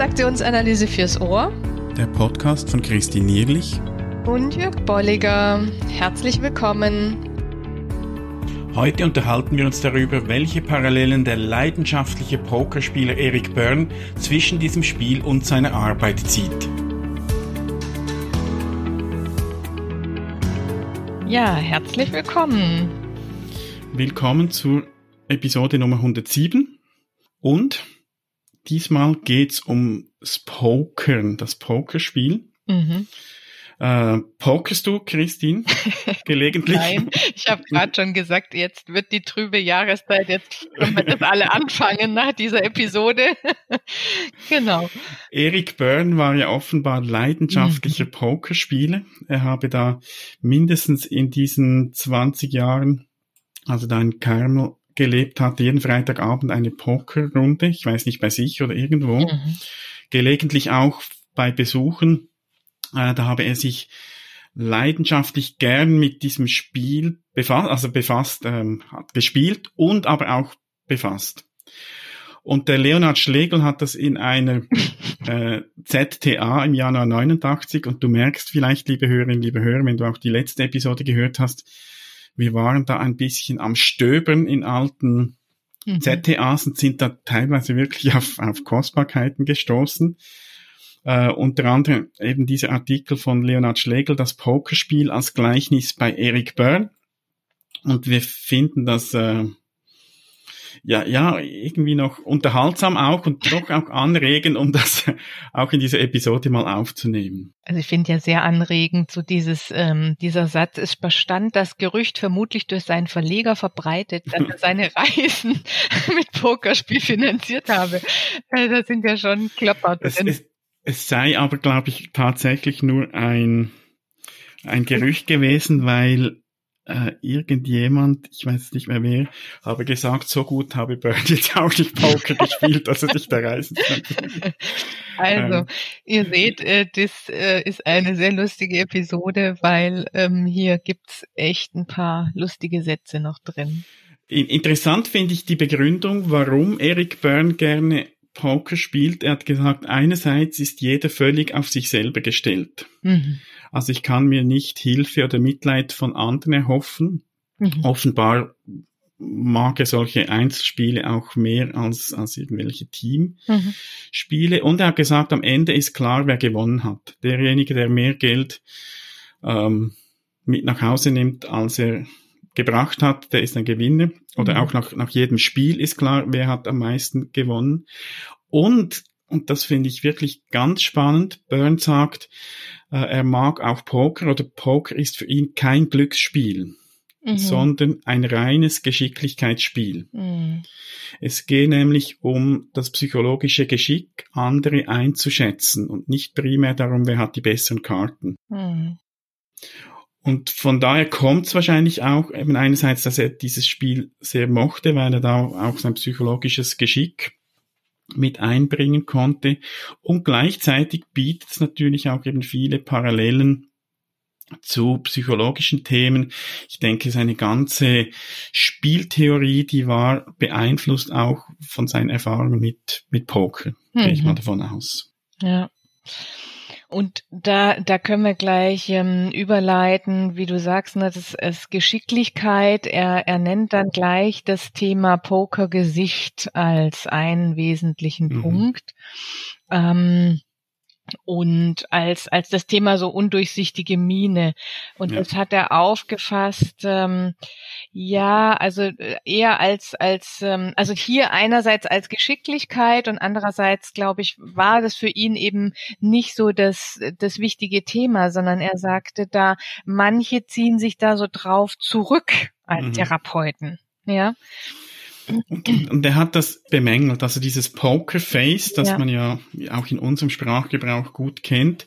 Transaktionsanalyse fürs Ohr. Der Podcast von Christine Nierlich und Jörg Bolliger. Herzlich willkommen. Heute unterhalten wir uns darüber, welche Parallelen der leidenschaftliche Pokerspieler Eric Byrne zwischen diesem Spiel und seiner Arbeit zieht. Ja, herzlich willkommen. Willkommen zur Episode Nummer 107 und diesmal geht's um das Pokern, das Pokerspiel. Mhm. Äh, pokerst du, Christine, gelegentlich? Nein, ich habe gerade schon gesagt, jetzt wird die trübe Jahreszeit, jetzt können das alle anfangen nach dieser Episode. genau. Erik Byrne war ja offenbar leidenschaftlicher mhm. Pokerspieler. Er habe da mindestens in diesen 20 Jahren, also da in Carmel gelebt hat, jeden Freitagabend eine Pokerrunde, ich weiß nicht, bei sich oder irgendwo. Mhm. Gelegentlich auch bei Besuchen äh, da habe er sich leidenschaftlich gern mit diesem Spiel befasst, also befasst, ähm, hat gespielt und aber auch befasst. Und der Leonhard Schlegel hat das in einer äh, ZTA im Januar 89 und du merkst vielleicht, liebe Hörerinnen, liebe Hörer, wenn du auch die letzte Episode gehört hast, wir waren da ein bisschen am Stöbern in alten mhm. ZTAs und sind da teilweise wirklich auf, auf Kostbarkeiten gestoßen. Äh, unter anderem eben dieser Artikel von Leonard Schlegel, das Pokerspiel als Gleichnis bei Eric Byrne. Und wir finden das äh, ja, ja, irgendwie noch unterhaltsam auch und doch auch anregend, um das auch in dieser Episode mal aufzunehmen. Also ich finde ja sehr anregend, so dieses, ähm, dieser Satz, es bestand das Gerücht vermutlich durch seinen Verleger verbreitet, dass er seine Reisen mit Pokerspiel finanziert habe. Also das sind ja schon Klopper drin. Es, es, es sei aber, glaube ich, tatsächlich nur ein, ein Gerücht gewesen, weil äh, irgendjemand, ich weiß nicht mehr wer, habe gesagt, so gut habe Bernd jetzt auch nicht Poker gespielt, dass er sich da reisen könnte. Also, ähm. ihr seht, äh, das äh, ist eine sehr lustige Episode, weil ähm, hier gibt's echt ein paar lustige Sätze noch drin. Interessant finde ich die Begründung, warum Eric Byrne gerne Poker spielt, er hat gesagt, einerseits ist jeder völlig auf sich selber gestellt. Mhm. Also ich kann mir nicht Hilfe oder Mitleid von anderen erhoffen. Mhm. Offenbar mag er solche Einzelspiele auch mehr als, als irgendwelche Teamspiele. Mhm. Und er hat gesagt, am Ende ist klar, wer gewonnen hat. Derjenige, der mehr Geld ähm, mit nach Hause nimmt, als er gebracht hat, der ist ein Gewinner. Oder mhm. auch nach, nach jedem Spiel ist klar, wer hat am meisten gewonnen. Und, und das finde ich wirklich ganz spannend, Burns sagt, er mag auch Poker oder Poker ist für ihn kein Glücksspiel. Mhm. sondern ein reines Geschicklichkeitsspiel. Mhm. Es geht nämlich um das psychologische Geschick, andere einzuschätzen und nicht primär darum, wer hat die besseren Karten. Mhm. Und von daher kommt es wahrscheinlich auch eben einerseits, dass er dieses Spiel sehr mochte, weil er da auch sein psychologisches Geschick mit einbringen konnte. Und gleichzeitig bietet es natürlich auch eben viele Parallelen zu psychologischen Themen. Ich denke, seine ganze Spieltheorie, die war beeinflusst auch von seinen Erfahrungen mit, mit Poker. Mhm. Gehe ich mal mhm. davon aus. Ja. Und da, da können wir gleich ähm, überleiten, wie du sagst, ne, das ist Geschicklichkeit. Er, er nennt dann gleich das Thema Pokergesicht als einen wesentlichen mhm. Punkt. Ähm, und als als das Thema so undurchsichtige Mine und ja. das hat er aufgefasst ähm, ja also äh, eher als als ähm, also hier einerseits als Geschicklichkeit und andererseits glaube ich war das für ihn eben nicht so das das wichtige Thema sondern er sagte da manche ziehen sich da so drauf zurück als mhm. Therapeuten ja und er hat das bemängelt, also dieses Pokerface, das ja. man ja auch in unserem Sprachgebrauch gut kennt.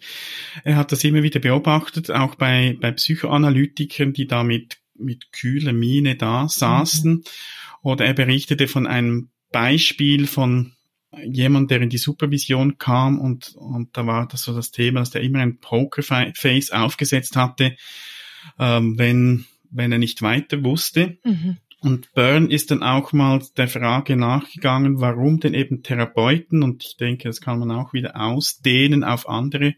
Er hat das immer wieder beobachtet, auch bei, bei Psychoanalytikern, die da mit, mit kühler Miene da saßen. Mhm. Oder er berichtete von einem Beispiel von jemand, der in die Supervision kam und, und da war das so das Thema, dass der immer ein Pokerface aufgesetzt hatte, ähm, wenn, wenn er nicht weiter wusste. Mhm. Und Byrne ist dann auch mal der Frage nachgegangen, warum denn eben Therapeuten, und ich denke, das kann man auch wieder ausdehnen auf andere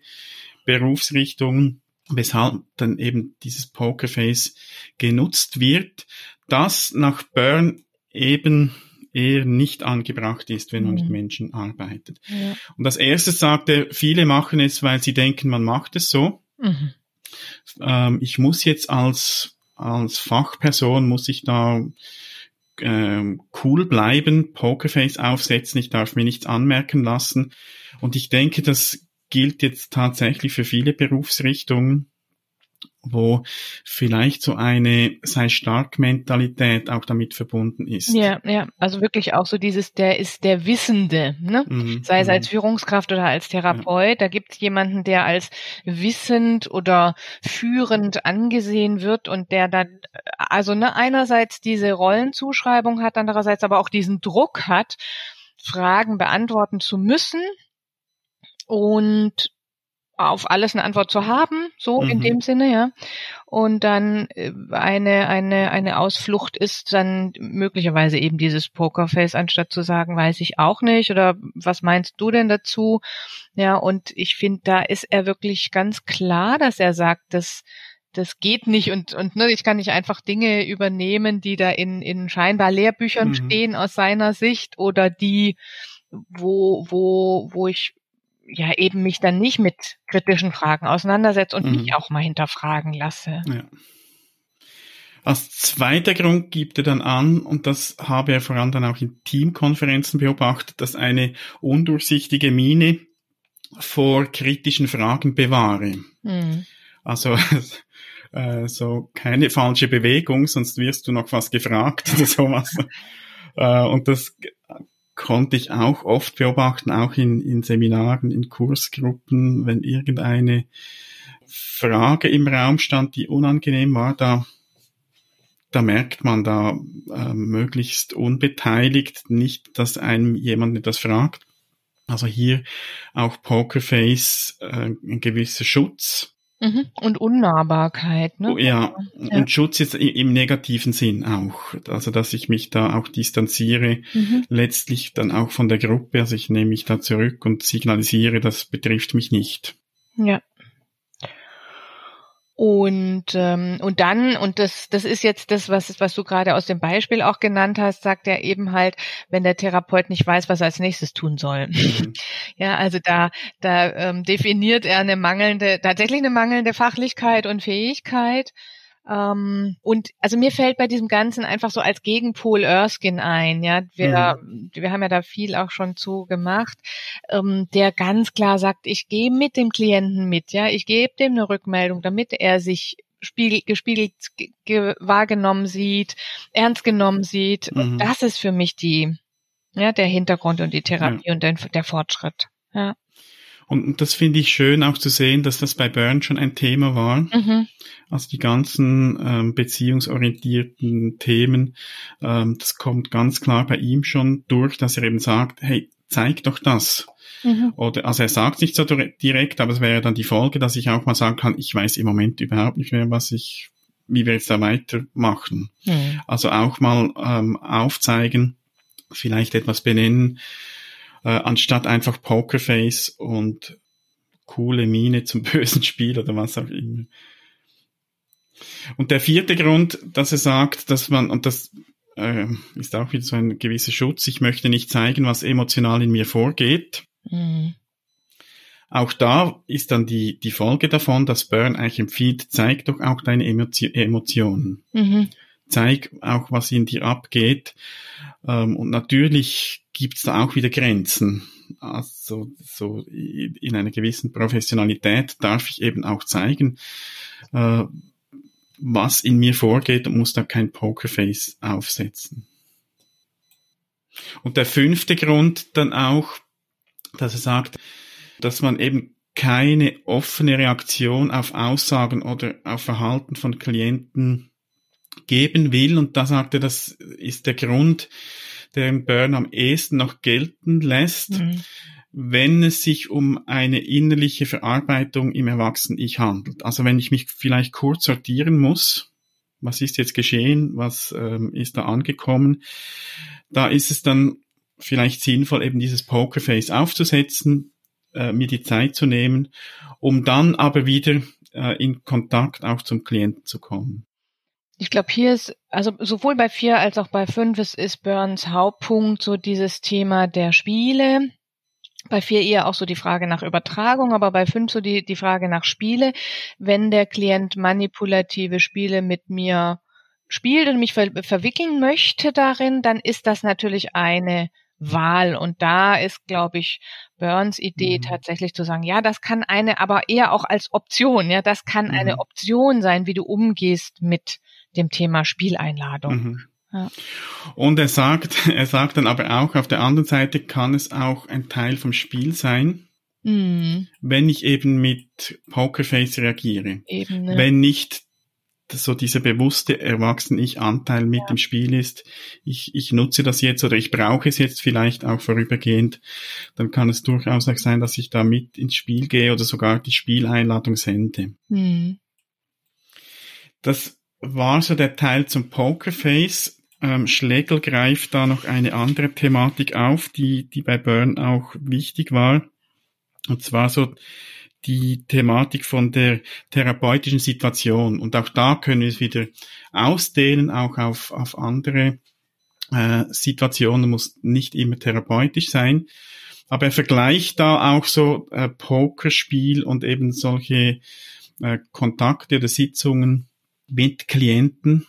Berufsrichtungen, weshalb dann eben dieses Pokerface genutzt wird, das nach Byrne eben eher nicht angebracht ist, wenn man mhm. mit Menschen arbeitet. Ja. Und als erstes sagt er, viele machen es, weil sie denken, man macht es so. Mhm. Ähm, ich muss jetzt als, als Fachperson, muss ich da ähm, cool bleiben, Pokerface aufsetzen, ich darf mir nichts anmerken lassen. Und ich denke, das gilt jetzt tatsächlich für viele Berufsrichtungen wo vielleicht so eine sei stark Mentalität auch damit verbunden ist. Ja, ja, also wirklich auch so dieses, der ist der Wissende, ne? Mhm. sei es als mhm. Führungskraft oder als Therapeut, ja. da gibt es jemanden, der als wissend oder führend angesehen wird und der dann, also ne, einerseits diese Rollenzuschreibung hat, andererseits aber auch diesen Druck hat, Fragen beantworten zu müssen und auf alles eine Antwort zu haben, so mhm. in dem Sinne, ja. Und dann äh, eine, eine, eine Ausflucht ist dann möglicherweise eben dieses Pokerface, anstatt zu sagen, weiß ich auch nicht oder was meinst du denn dazu? Ja, und ich finde, da ist er wirklich ganz klar, dass er sagt, dass das geht nicht und, und ne, ich kann nicht einfach Dinge übernehmen, die da in, in scheinbar Lehrbüchern mhm. stehen aus seiner Sicht oder die, wo, wo, wo ich ja eben mich dann nicht mit kritischen Fragen auseinandersetze und mhm. mich auch mal hinterfragen lasse. Ja. Als zweiter Grund gibt er dann an, und das habe er vor allem dann auch in Teamkonferenzen beobachtet, dass eine undurchsichtige Mine vor kritischen Fragen bewahre. Mhm. Also äh, so keine falsche Bewegung, sonst wirst du noch was gefragt oder sowas. äh, und das konnte ich auch oft beobachten, auch in, in Seminaren, in Kursgruppen, wenn irgendeine Frage im Raum stand, die unangenehm war, da, da merkt man da äh, möglichst unbeteiligt nicht, dass einem jemand etwas fragt. Also hier auch Pokerface, äh, ein gewisser Schutz Mhm. Und Unnahbarkeit, ne? Oh, ja. ja. und Schutz jetzt im negativen Sinn auch. Also, dass ich mich da auch distanziere, mhm. letztlich dann auch von der Gruppe. Also, ich nehme mich da zurück und signalisiere, das betrifft mich nicht. Ja. Und, ähm, und dann, und das, das ist jetzt das, was, was du gerade aus dem Beispiel auch genannt hast, sagt er eben halt, wenn der Therapeut nicht weiß, was er als nächstes tun soll. Mhm. ja, also da, da ähm, definiert er eine mangelnde, tatsächlich eine mangelnde Fachlichkeit und Fähigkeit. Ähm, und also mir fällt bei diesem Ganzen einfach so als Gegenpol Erskine ein, ja, wir, mhm. wir haben ja da viel auch schon zu gemacht, ähm, der ganz klar sagt, ich gehe mit dem Klienten mit, ja, ich gebe dem eine Rückmeldung, damit er sich spiegel, gespiegelt ge, wahrgenommen sieht, ernst genommen sieht. Mhm. Und das ist für mich die, ja, der Hintergrund und die Therapie ja. und der, der Fortschritt. Ja. Und das finde ich schön auch zu sehen, dass das bei Burn schon ein Thema war. Mhm. Also die ganzen ähm, beziehungsorientierten Themen, ähm, das kommt ganz klar bei ihm schon durch, dass er eben sagt, hey, zeig doch das. Mhm. Oder, also er sagt nicht so direkt, aber es wäre dann die Folge, dass ich auch mal sagen kann, ich weiß im Moment überhaupt nicht mehr, was ich, wie wir jetzt da weitermachen. Mhm. Also auch mal ähm, aufzeigen, vielleicht etwas benennen, äh, anstatt einfach Pokerface und coole Miene zum bösen Spiel oder was auch immer. Und der vierte Grund, dass er sagt, dass man, und das äh, ist auch wieder so ein gewisser Schutz, ich möchte nicht zeigen, was emotional in mir vorgeht. Mhm. Auch da ist dann die, die Folge davon, dass Burn eigentlich empfiehlt, zeig doch auch deine Emotionen. Mhm. Zeig auch, was in dir abgeht. Ähm, und natürlich gibt's da auch wieder Grenzen. Also so in einer gewissen Professionalität darf ich eben auch zeigen, äh, was in mir vorgeht und muss da kein Pokerface aufsetzen. Und der fünfte Grund dann auch, dass er sagt, dass man eben keine offene Reaktion auf Aussagen oder auf Verhalten von Klienten geben will. Und da sagt er, das ist der Grund, der im Burn am ehesten noch gelten lässt, mhm. wenn es sich um eine innerliche Verarbeitung im Erwachsenen-Ich handelt. Also wenn ich mich vielleicht kurz sortieren muss, was ist jetzt geschehen, was ähm, ist da angekommen. Da ist es dann vielleicht sinnvoll, eben dieses Pokerface aufzusetzen, äh, mir die Zeit zu nehmen, um dann aber wieder äh, in Kontakt auch zum Klienten zu kommen. Ich glaube, hier ist, also sowohl bei vier als auch bei fünf ist, ist Burns Hauptpunkt so dieses Thema der Spiele. Bei vier eher auch so die Frage nach Übertragung, aber bei fünf so die, die Frage nach Spiele. Wenn der Klient manipulative Spiele mit mir spielt und mich ver verwickeln möchte darin, dann ist das natürlich eine Wahl. Und da ist, glaube ich, Burns Idee mhm. tatsächlich zu sagen, ja, das kann eine, aber eher auch als Option, ja, das kann mhm. eine Option sein, wie du umgehst mit dem Thema Spieleinladung. Mhm. Ja. Und er sagt, er sagt dann aber auch, auf der anderen Seite kann es auch ein Teil vom Spiel sein, mhm. wenn ich eben mit Pokerface reagiere. Eben, ne? Wenn nicht so dieser bewusste Erwachsene-Ich-Anteil mit ja. im Spiel ist, ich, ich nutze das jetzt oder ich brauche es jetzt vielleicht auch vorübergehend, dann kann es durchaus auch sein, dass ich da mit ins Spiel gehe oder sogar die Spieleinladung sende. Mhm. Das war so der Teil zum Pokerface. Ähm, Schlegel greift da noch eine andere Thematik auf, die, die bei Burn auch wichtig war. Und zwar so die Thematik von der therapeutischen Situation. Und auch da können wir es wieder ausdehnen, auch auf, auf andere äh, Situationen, muss nicht immer therapeutisch sein. Aber er vergleicht da auch so äh, Pokerspiel und eben solche äh, Kontakte oder Sitzungen mit Klienten.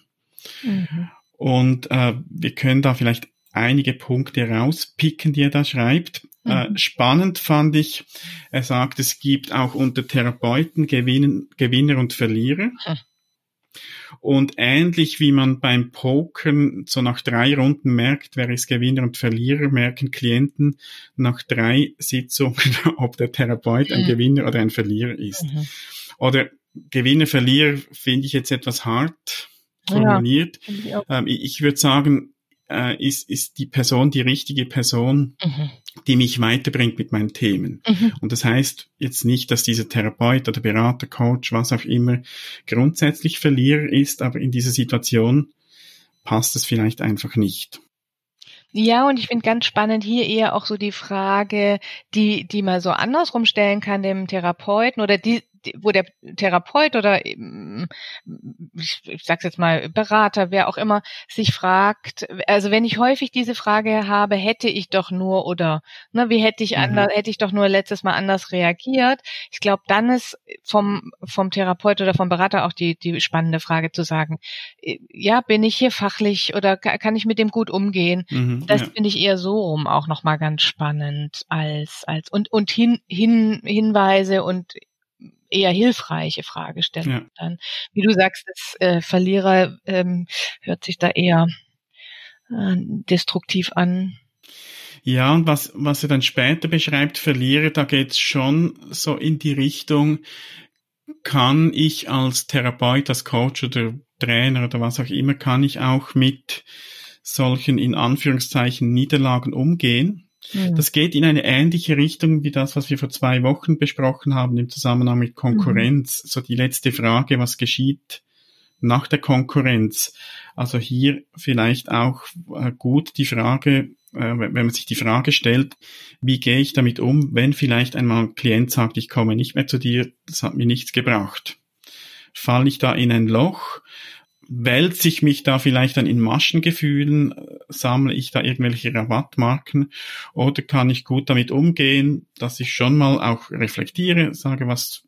Mhm. Und äh, wir können da vielleicht einige Punkte rauspicken, die er da schreibt. Äh, mhm. spannend fand ich, er sagt, es gibt auch unter Therapeuten Gewinn, Gewinner und Verlierer. Mhm. Und ähnlich wie man beim Pokern so nach drei Runden merkt, wer ist Gewinner und Verlierer, merken Klienten nach drei Sitzungen, ob der Therapeut ein mhm. Gewinner oder ein Verlierer ist. Mhm. Oder Gewinner, Verlierer finde ich jetzt etwas hart formuliert. Ja, ich, ähm, ich würde sagen, äh, ist, ist die Person die richtige Person, mhm. die mich weiterbringt mit meinen Themen. Mhm. Und das heißt jetzt nicht, dass dieser Therapeut oder Berater, Coach, was auch immer, grundsätzlich Verlierer ist, aber in dieser Situation passt es vielleicht einfach nicht. Ja, und ich finde ganz spannend hier eher auch so die Frage, die, die man so andersrum stellen kann dem Therapeuten oder die, wo der Therapeut oder ich, ich sag's jetzt mal Berater, wer auch immer, sich fragt, also wenn ich häufig diese Frage habe, hätte ich doch nur oder ne, wie hätte ich mhm. anders, hätte ich doch nur letztes Mal anders reagiert. Ich glaube, dann ist vom vom Therapeut oder vom Berater auch die die spannende Frage zu sagen, äh, ja, bin ich hier fachlich oder kann ich mit dem gut umgehen? Mhm, das ja. finde ich eher so rum auch noch mal ganz spannend als als und und hin, hin Hinweise und eher hilfreiche Fragestellung ja. dann. Wie du sagst, das äh, Verlierer ähm, hört sich da eher äh, destruktiv an. Ja, und was, was er dann später beschreibt, Verlierer, da geht's schon so in die Richtung, kann ich als Therapeut, als Coach oder Trainer oder was auch immer, kann ich auch mit solchen in Anführungszeichen Niederlagen umgehen? Das geht in eine ähnliche Richtung wie das, was wir vor zwei Wochen besprochen haben im Zusammenhang mit Konkurrenz. Mhm. So die letzte Frage, was geschieht nach der Konkurrenz? Also hier vielleicht auch äh, gut die Frage, äh, wenn man sich die Frage stellt, wie gehe ich damit um, wenn vielleicht einmal ein Klient sagt, ich komme nicht mehr zu dir, das hat mir nichts gebracht. Falle ich da in ein Loch? Wälze ich mich da vielleicht dann in Maschengefühlen, sammle ich da irgendwelche Rabattmarken oder kann ich gut damit umgehen, dass ich schon mal auch reflektiere, sage, was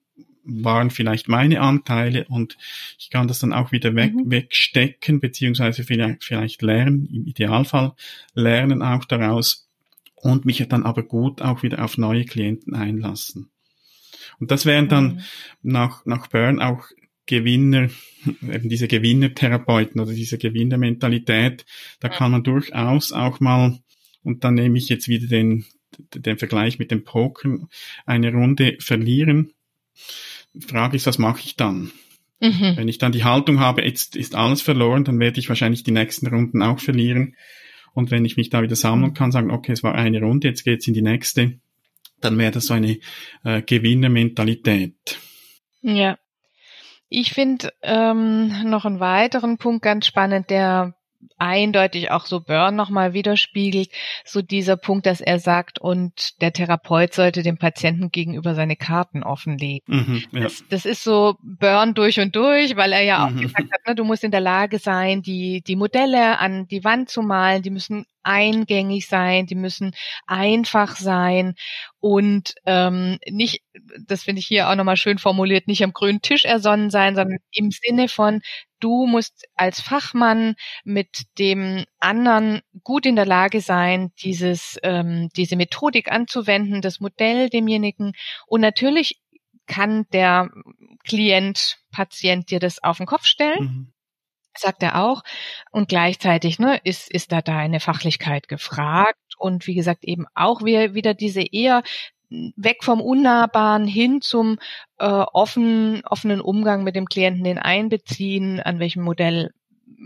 waren vielleicht meine Anteile und ich kann das dann auch wieder weg, mhm. wegstecken, beziehungsweise vielleicht, vielleicht lernen, im Idealfall lernen auch daraus und mich dann aber gut auch wieder auf neue Klienten einlassen. Und das wären dann mhm. nach, nach Burn auch Gewinner, eben diese Gewinnertherapeuten oder diese Gewinnermentalität, da kann man durchaus auch mal, und dann nehme ich jetzt wieder den, den Vergleich mit dem Poker, eine Runde verlieren. Frage ist, was mache ich dann? Mhm. Wenn ich dann die Haltung habe, jetzt ist alles verloren, dann werde ich wahrscheinlich die nächsten Runden auch verlieren. Und wenn ich mich da wieder sammeln kann, sagen, okay, es war eine Runde, jetzt geht's in die nächste, dann wäre das so eine äh, Gewinnermentalität. Ja, Ich finde ähm, noch einen weiteren Punkt ganz spannend, der eindeutig auch so Burn nochmal widerspiegelt, so dieser Punkt, dass er sagt, und der Therapeut sollte dem Patienten gegenüber seine Karten offenlegen. Mhm, ja. das, das, ist so Burn durch und durch, weil er ja auch mhm. gesagt hat, ne, du musst in der Lage sein, die, die Modelle an die Wand zu malen, die müssen eingängig sein, die müssen einfach sein und ähm, nicht, das finde ich hier auch nochmal schön formuliert, nicht am grünen Tisch ersonnen sein, sondern im Sinne von, du musst als Fachmann mit dem anderen gut in der Lage sein, dieses, ähm, diese Methodik anzuwenden, das Modell demjenigen und natürlich kann der Klient, Patient dir das auf den Kopf stellen. Mhm sagt er auch. Und gleichzeitig ne, ist, ist da deine Fachlichkeit gefragt. Und wie gesagt, eben auch wieder diese eher weg vom Unnahbaren hin zum äh, offen, offenen Umgang mit dem Klienten, den einbeziehen, an welchem Modell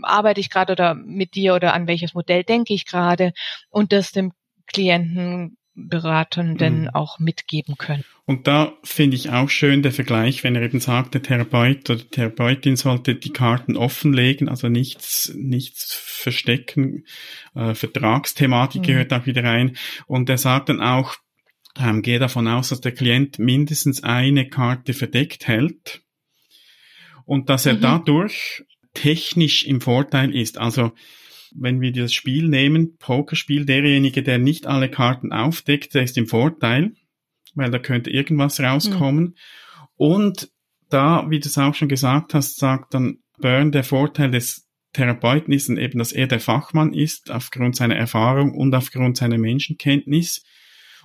arbeite ich gerade oder mit dir oder an welches Modell denke ich gerade und das dem Klienten Beratenden mhm. auch mitgeben können. Und da finde ich auch schön der Vergleich, wenn er eben sagt, der Therapeut oder die Therapeutin sollte die Karten offenlegen, also nichts, nichts verstecken. Äh, Vertragsthematik mhm. gehört auch wieder rein. Und er sagt dann auch, ähm, gehe davon aus, dass der Klient mindestens eine Karte verdeckt hält und dass er mhm. dadurch technisch im Vorteil ist. Also wenn wir das Spiel nehmen, Pokerspiel, derjenige, der nicht alle Karten aufdeckt, der ist im Vorteil, weil da könnte irgendwas rauskommen. Mhm. Und da, wie du es auch schon gesagt hast, sagt dann Byrne, der Vorteil des Therapeuten ist dann eben, dass er der Fachmann ist, aufgrund seiner Erfahrung und aufgrund seiner Menschenkenntnis.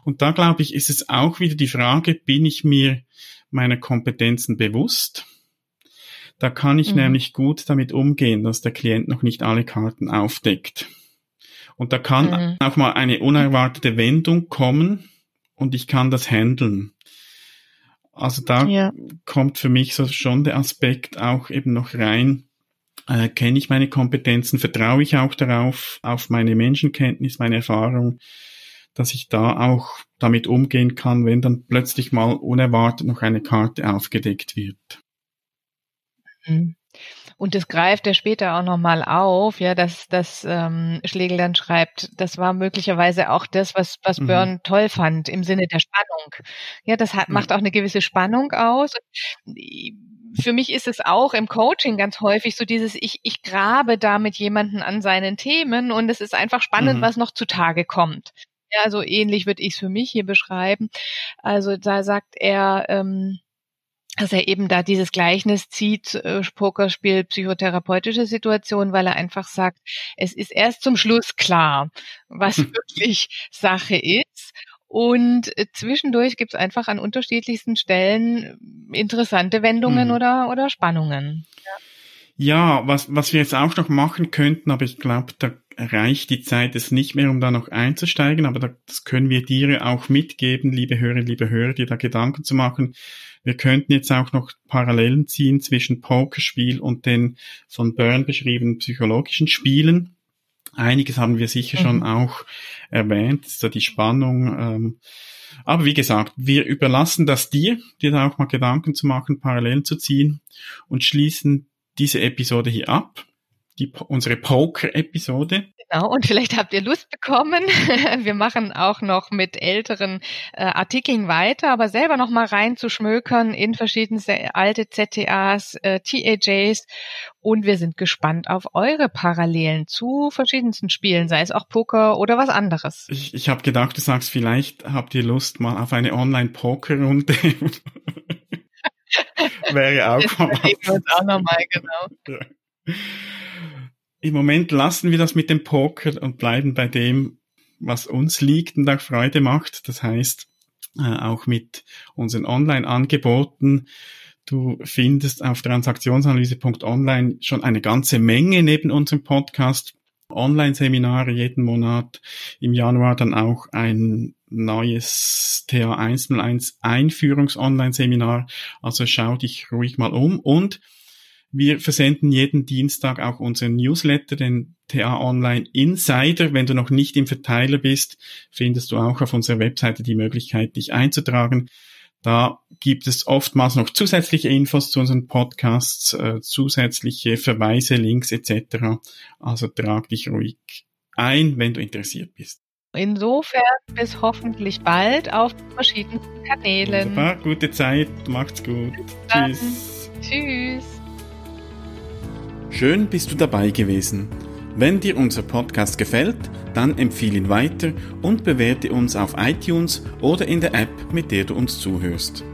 Und da glaube ich, ist es auch wieder die Frage, bin ich mir meiner Kompetenzen bewusst? Da kann ich mhm. nämlich gut damit umgehen, dass der Klient noch nicht alle Karten aufdeckt. Und da kann mhm. auch mal eine unerwartete Wendung kommen und ich kann das handeln. Also da ja. kommt für mich so schon der Aspekt auch eben noch rein. Äh, Kenne ich meine Kompetenzen? Vertraue ich auch darauf, auf meine Menschenkenntnis, meine Erfahrung, dass ich da auch damit umgehen kann, wenn dann plötzlich mal unerwartet noch eine Karte aufgedeckt wird. Mhm. Und das greift er später auch nochmal auf, ja, dass, dass ähm, Schlegel dann schreibt, das war möglicherweise auch das, was, was mhm. Byrne toll fand, im Sinne der Spannung. Ja, das hat, macht auch eine gewisse Spannung aus. Für mich ist es auch im Coaching ganz häufig so dieses, ich, ich grabe da mit jemanden an seinen Themen und es ist einfach spannend, mhm. was noch zutage kommt. Ja, so ähnlich würde ich es für mich hier beschreiben. Also da sagt er, ähm, dass er eben da dieses Gleichnis zieht, äh, Pokerspiel, psychotherapeutische Situation, weil er einfach sagt, es ist erst zum Schluss klar, was wirklich Sache ist. Und äh, zwischendurch gibt es einfach an unterschiedlichsten Stellen interessante Wendungen mhm. oder, oder Spannungen. Ja. Ja, was, was wir jetzt auch noch machen könnten, aber ich glaube, da reicht die Zeit es nicht mehr, um da noch einzusteigen, aber das können wir dir auch mitgeben, liebe Hörer, liebe Hörer, dir da Gedanken zu machen. Wir könnten jetzt auch noch Parallelen ziehen zwischen Pokerspiel und den von Byrne beschriebenen psychologischen Spielen. Einiges haben wir sicher mhm. schon auch erwähnt, so die Spannung. Ähm, aber wie gesagt, wir überlassen das dir, dir da auch mal Gedanken zu machen, Parallelen zu ziehen und schließen diese Episode hier ab, die, unsere Poker-Episode. Genau, und vielleicht habt ihr Lust bekommen. Wir machen auch noch mit älteren äh, Artikeln weiter, aber selber noch mal reinzuschmökern in verschiedenste alte ZTAs, äh, TAJs und wir sind gespannt auf eure Parallelen zu verschiedensten Spielen, sei es auch Poker oder was anderes. Ich, ich habe gedacht, du sagst, vielleicht habt ihr Lust mal auf eine Online-Poker-Runde. Wäre auch mal was. Uns auch nochmal, genau. Ja. Im Moment lassen wir das mit dem Poker und bleiben bei dem, was uns liegt und auch Freude macht. Das heißt, äh, auch mit unseren Online-Angeboten. Du findest auf transaktionsanalyse.online schon eine ganze Menge neben unserem Podcast. Online-Seminare jeden Monat. Im Januar dann auch ein neues TA 101 Einführungs-Online-Seminar. Also schau dich ruhig mal um. Und wir versenden jeden Dienstag auch unseren Newsletter, den TA Online Insider. Wenn du noch nicht im Verteiler bist, findest du auch auf unserer Webseite die Möglichkeit, dich einzutragen. Da gibt es oftmals noch zusätzliche Infos zu unseren Podcasts, äh, zusätzliche Verweise, Links etc. Also trag dich ruhig ein, wenn du interessiert bist. Insofern bis hoffentlich bald auf verschiedenen Kanälen. Wunderbar, gute Zeit, macht's gut. Tschüss. Tschüss. Schön bist du dabei gewesen. Wenn dir unser Podcast gefällt, dann empfehle ihn weiter und bewerte uns auf iTunes oder in der App, mit der du uns zuhörst.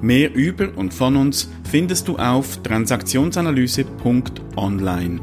Mehr über und von uns findest du auf transaktionsanalyse.online.